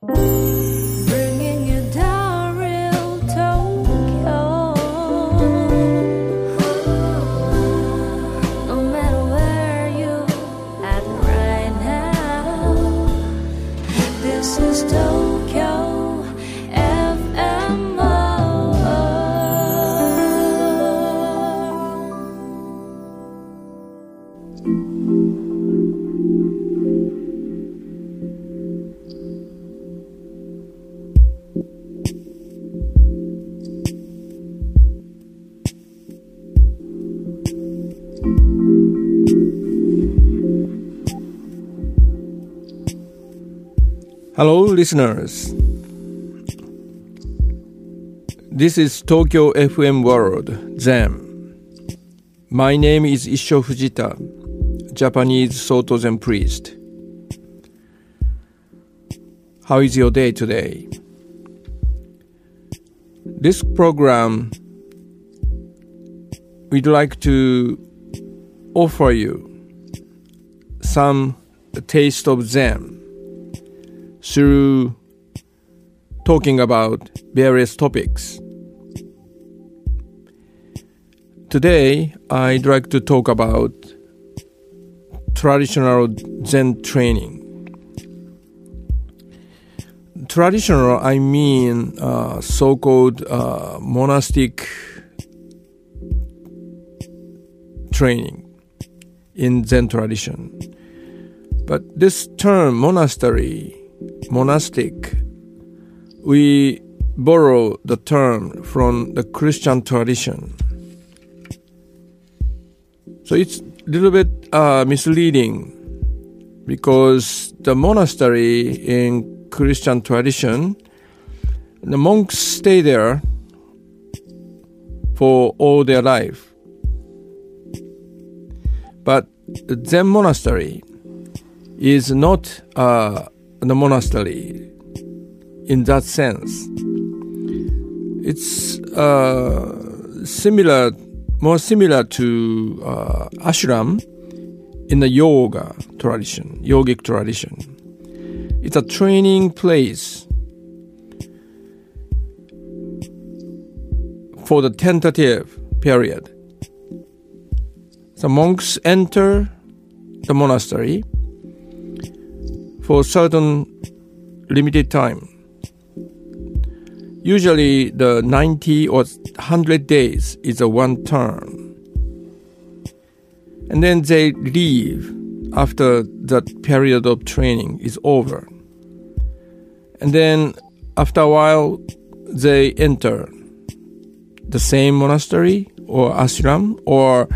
Bringing Hello, listeners. This is Tokyo FM World Zen. My name is Issho Fujita, Japanese Soto Zen priest. How is your day today? This program, we'd like to offer you some taste of Zen through talking about various topics. Today, I'd like to talk about traditional Zen training. Traditional, I mean uh, so called uh, monastic training in Zen tradition. But this term, monastery, monastic, we borrow the term from the Christian tradition. So it's a little bit uh, misleading because the monastery in Christian tradition, the monks stay there for all their life. But Zen monastery is not uh, the monastery in that sense. It's uh, similar, more similar to uh, ashram in the yoga tradition, yogic tradition. It's a training place for the tentative period. The monks enter the monastery for certain limited time. Usually, the 90 or 100 days is a one term. And then they leave after that period of training is over. And then, after a while, they enter the same monastery or ashram or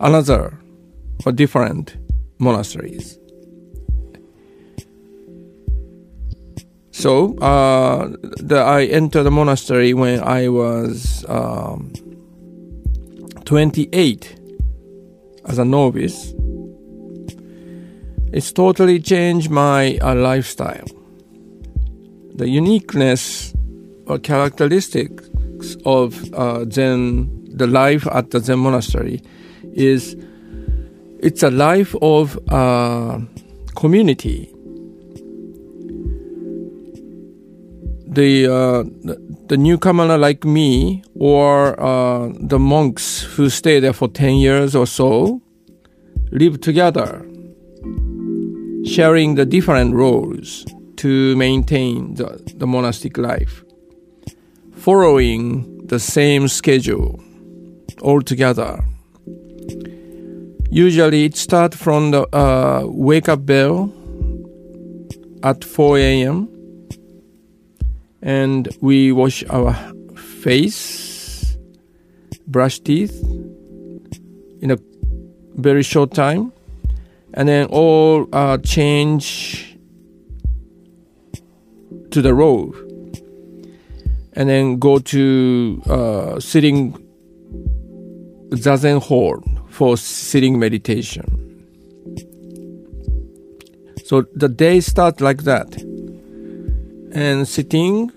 another or different monasteries. So uh, the, I entered the monastery when I was um, 28 as a novice. It's totally changed my uh, lifestyle. The uniqueness or characteristics of uh, Zen, the life at the Zen monastery, is it's a life of uh, community the, uh, the newcomer like me or uh, the monks who stay there for 10 years or so live together sharing the different roles to maintain the, the monastic life following the same schedule all together usually it starts from the uh, wake up bell at 4 a.m and we wash our face, brush teeth in a very short time, and then all uh, change to the robe, and then go to uh, sitting zazen hall for sitting meditation. So the day starts like that. And sitting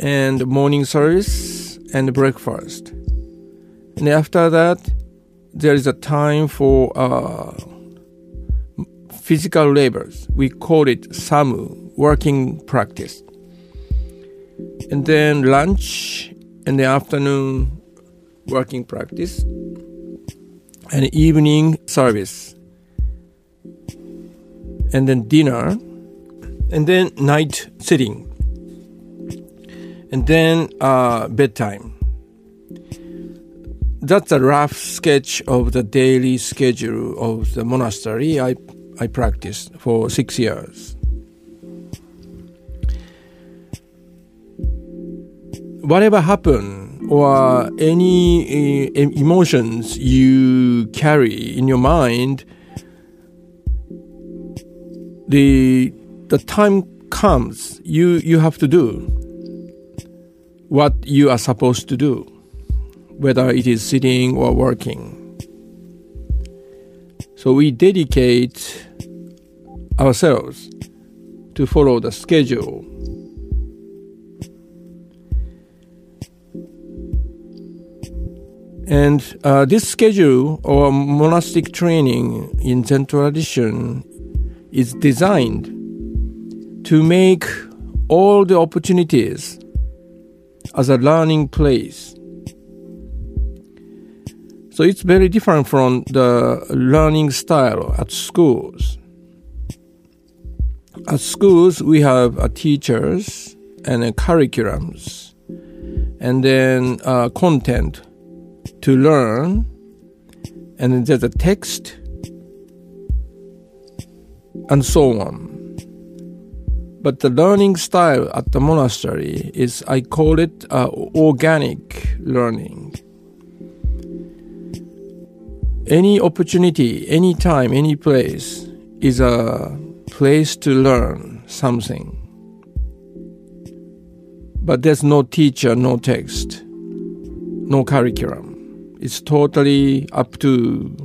and morning service and breakfast. And after that, there is a time for uh, physical labors. We call it samu, working practice. And then lunch and the afternoon working practice and evening service. And then dinner and then night sitting. And then uh, bedtime that's a rough sketch of the daily schedule of the monastery I, I practiced for six years. Whatever happened or any uh, emotions you carry in your mind, the the time comes you you have to do what you are supposed to do whether it is sitting or working. So we dedicate ourselves to follow the schedule. And uh, this schedule or monastic training in Zen tradition is designed to make all the opportunities as a learning place so it's very different from the learning style at schools. At schools, we have uh, teachers and uh, curriculums, and then uh, content to learn, and then there's a text, and so on. But the learning style at the monastery is, I call it uh, organic learning any opportunity, any time, any place is a place to learn something. But there's no teacher, no text, no curriculum. It's totally up to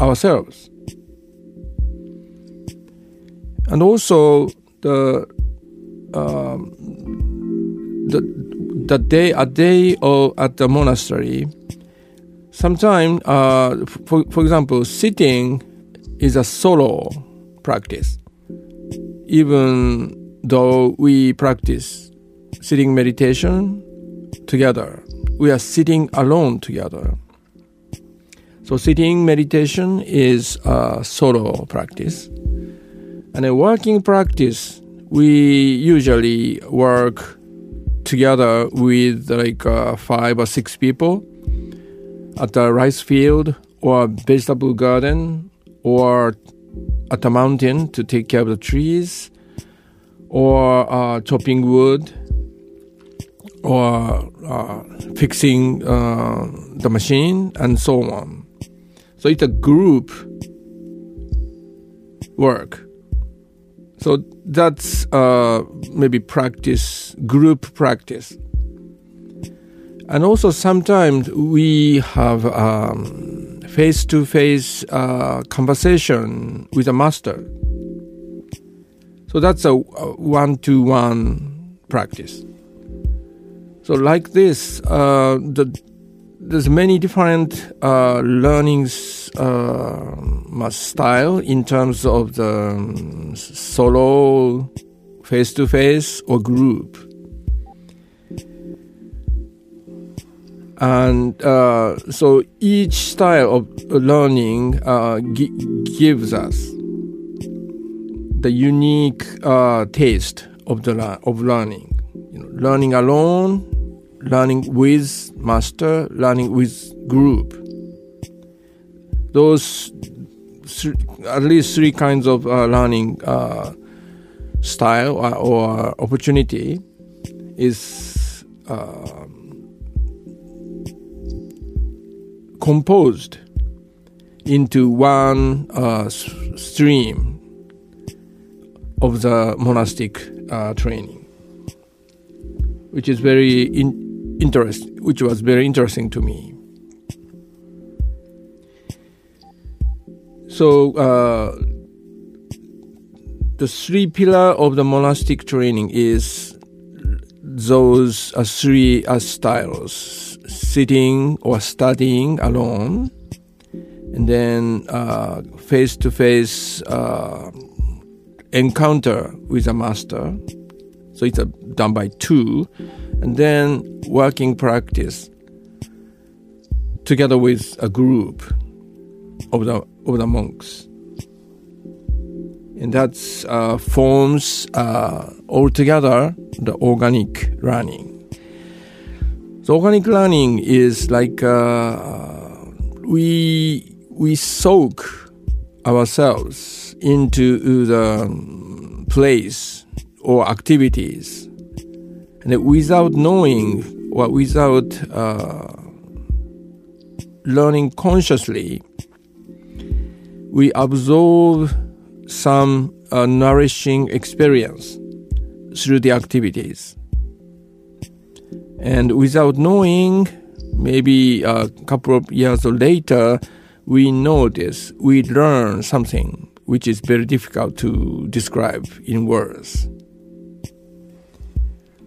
ourselves. And also the um, the the day a day of, at the monastery sometimes, uh, for, for example, sitting is a solo practice. Even though we practice sitting meditation together, we are sitting alone together. So, sitting meditation is a solo practice. And a working practice, we usually work together with like uh, five or six people at a rice field or vegetable garden or at a mountain to take care of the trees or uh, chopping wood or uh, fixing uh, the machine and so on. So it's a group work. So that's uh, maybe practice, group practice. And also sometimes we have face to face conversation with a master. So that's a one to one practice. So like this, uh, the, there's many different uh, learnings uh, style in terms of the um, solo, face to face, or group. and uh, so each style of learning uh, gi- gives us the unique uh, taste of the of learning. You know, learning alone, learning with master, learning with group. Those th- at least three kinds of uh, learning uh, style or, or, opportunity is uh, composed into one uh, stream of the monastic uh, training, which is very in- interest, which was very interesting to me. So uh, the three pillar of the monastic training is those uh, three uh, styles sitting or studying alone, and then face to face encounter with a master. So it's a, done by two, and then working practice together with a group of the of the monks, and that uh, forms uh, altogether the organic learning. So organic learning is like uh, we we soak ourselves into the place or activities, and without knowing or without uh, learning consciously, we absorb some uh, nourishing experience through the activities. And without knowing, maybe a couple of years later, we notice, we learn something which is very difficult to describe in words.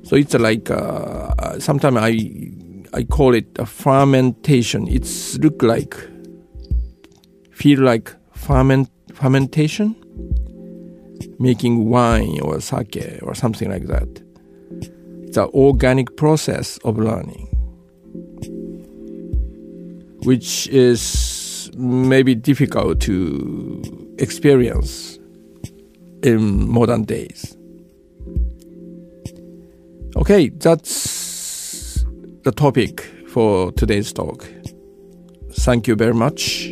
So it's like uh, sometimes I I call it a fermentation. It's look like feel like ferment fermentation, making wine or sake or something like that. It's an organic process of learning, which is maybe difficult to experience in modern days. Okay, that's the topic for today's talk. Thank you very much.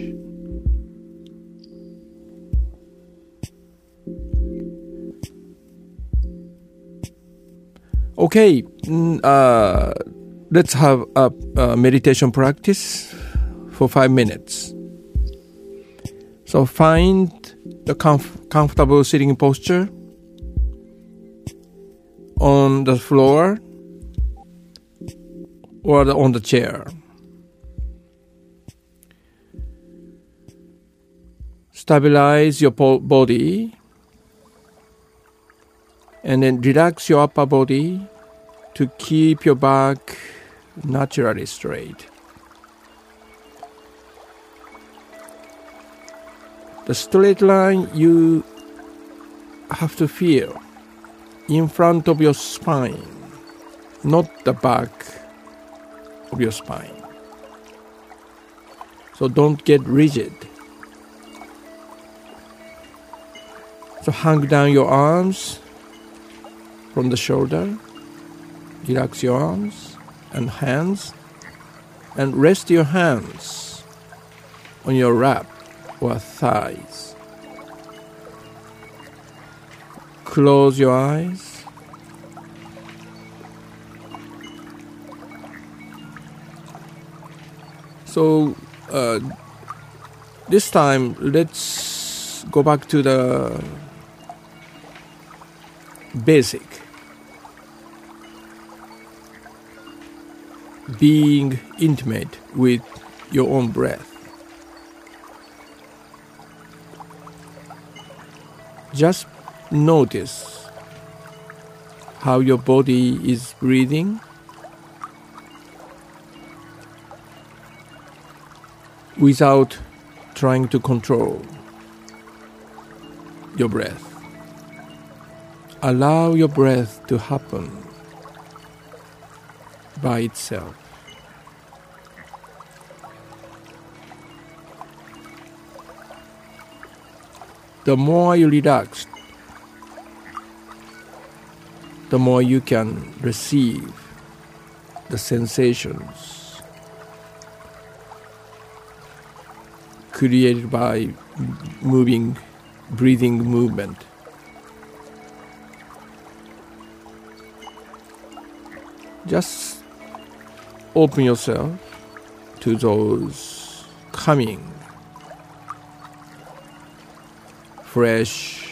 Okay, uh, let's have a, a meditation practice for five minutes. So find the comf- comfortable sitting posture on the floor or on the chair. Stabilize your body and then relax your upper body to keep your back naturally straight. The straight line you have to feel in front of your spine, not the back of your spine. So don't get rigid. So hang down your arms from the shoulder. Relax your arms and hands and rest your hands on your wrap or thighs. Close your eyes. So, uh, this time, let's go back to the basic being intimate with your own breath. Just notice how your body is breathing. Without trying to control your breath. Allow your breath to happen by itself. The more you relax, the more you can receive the sensations created by moving, breathing movement. Just open yourself to those coming, fresh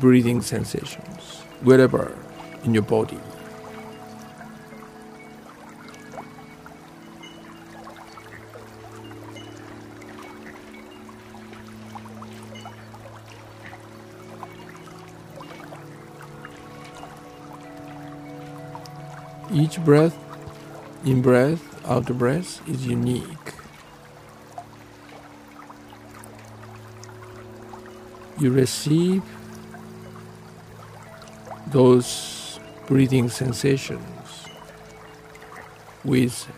breathing sensations wherever in your body. Each breath, in breath, out breath, is unique. you receive those breathing sensations with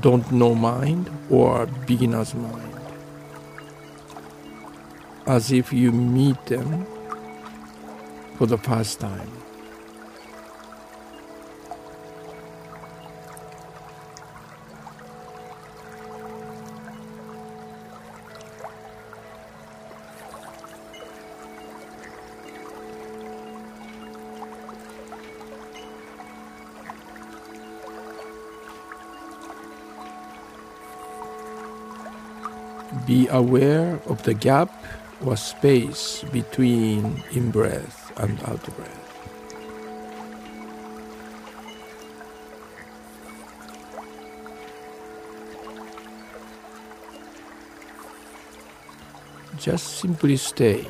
don't know mind or beginner's mind as if you meet them for the first time. Be aware of the gap or space between in breath and out breath. Just simply stay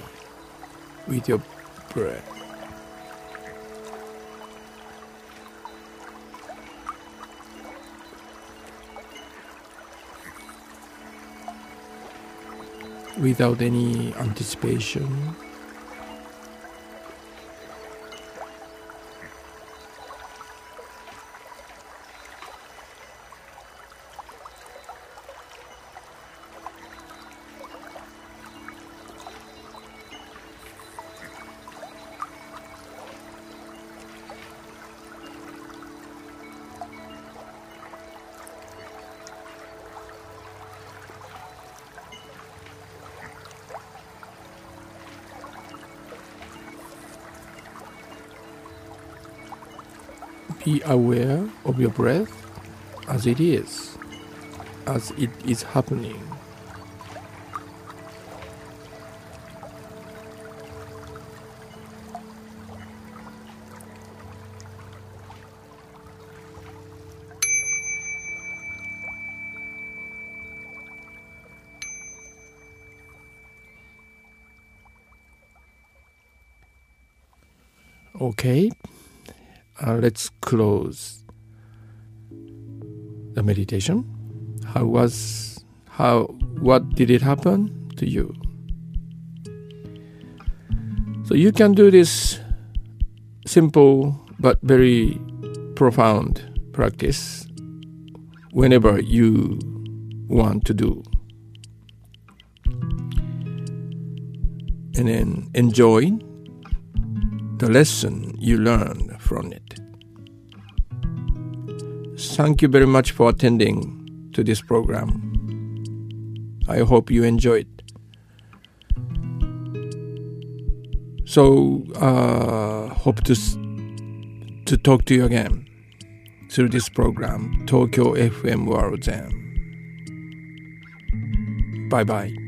with your breath. Without any anticipation. Be aware of your breath as it is, as it is happening. Okay, uh, let's close the meditation. How was how what did it happen to you? So you can do this simple but very profound practice whenever you want to do. And then enjoy the lesson you learned from it. Thank you very much for attending to this program. I hope you enjoyed. So, uh, hope to to talk to you again through this program, Tokyo FM World Zen. Bye bye.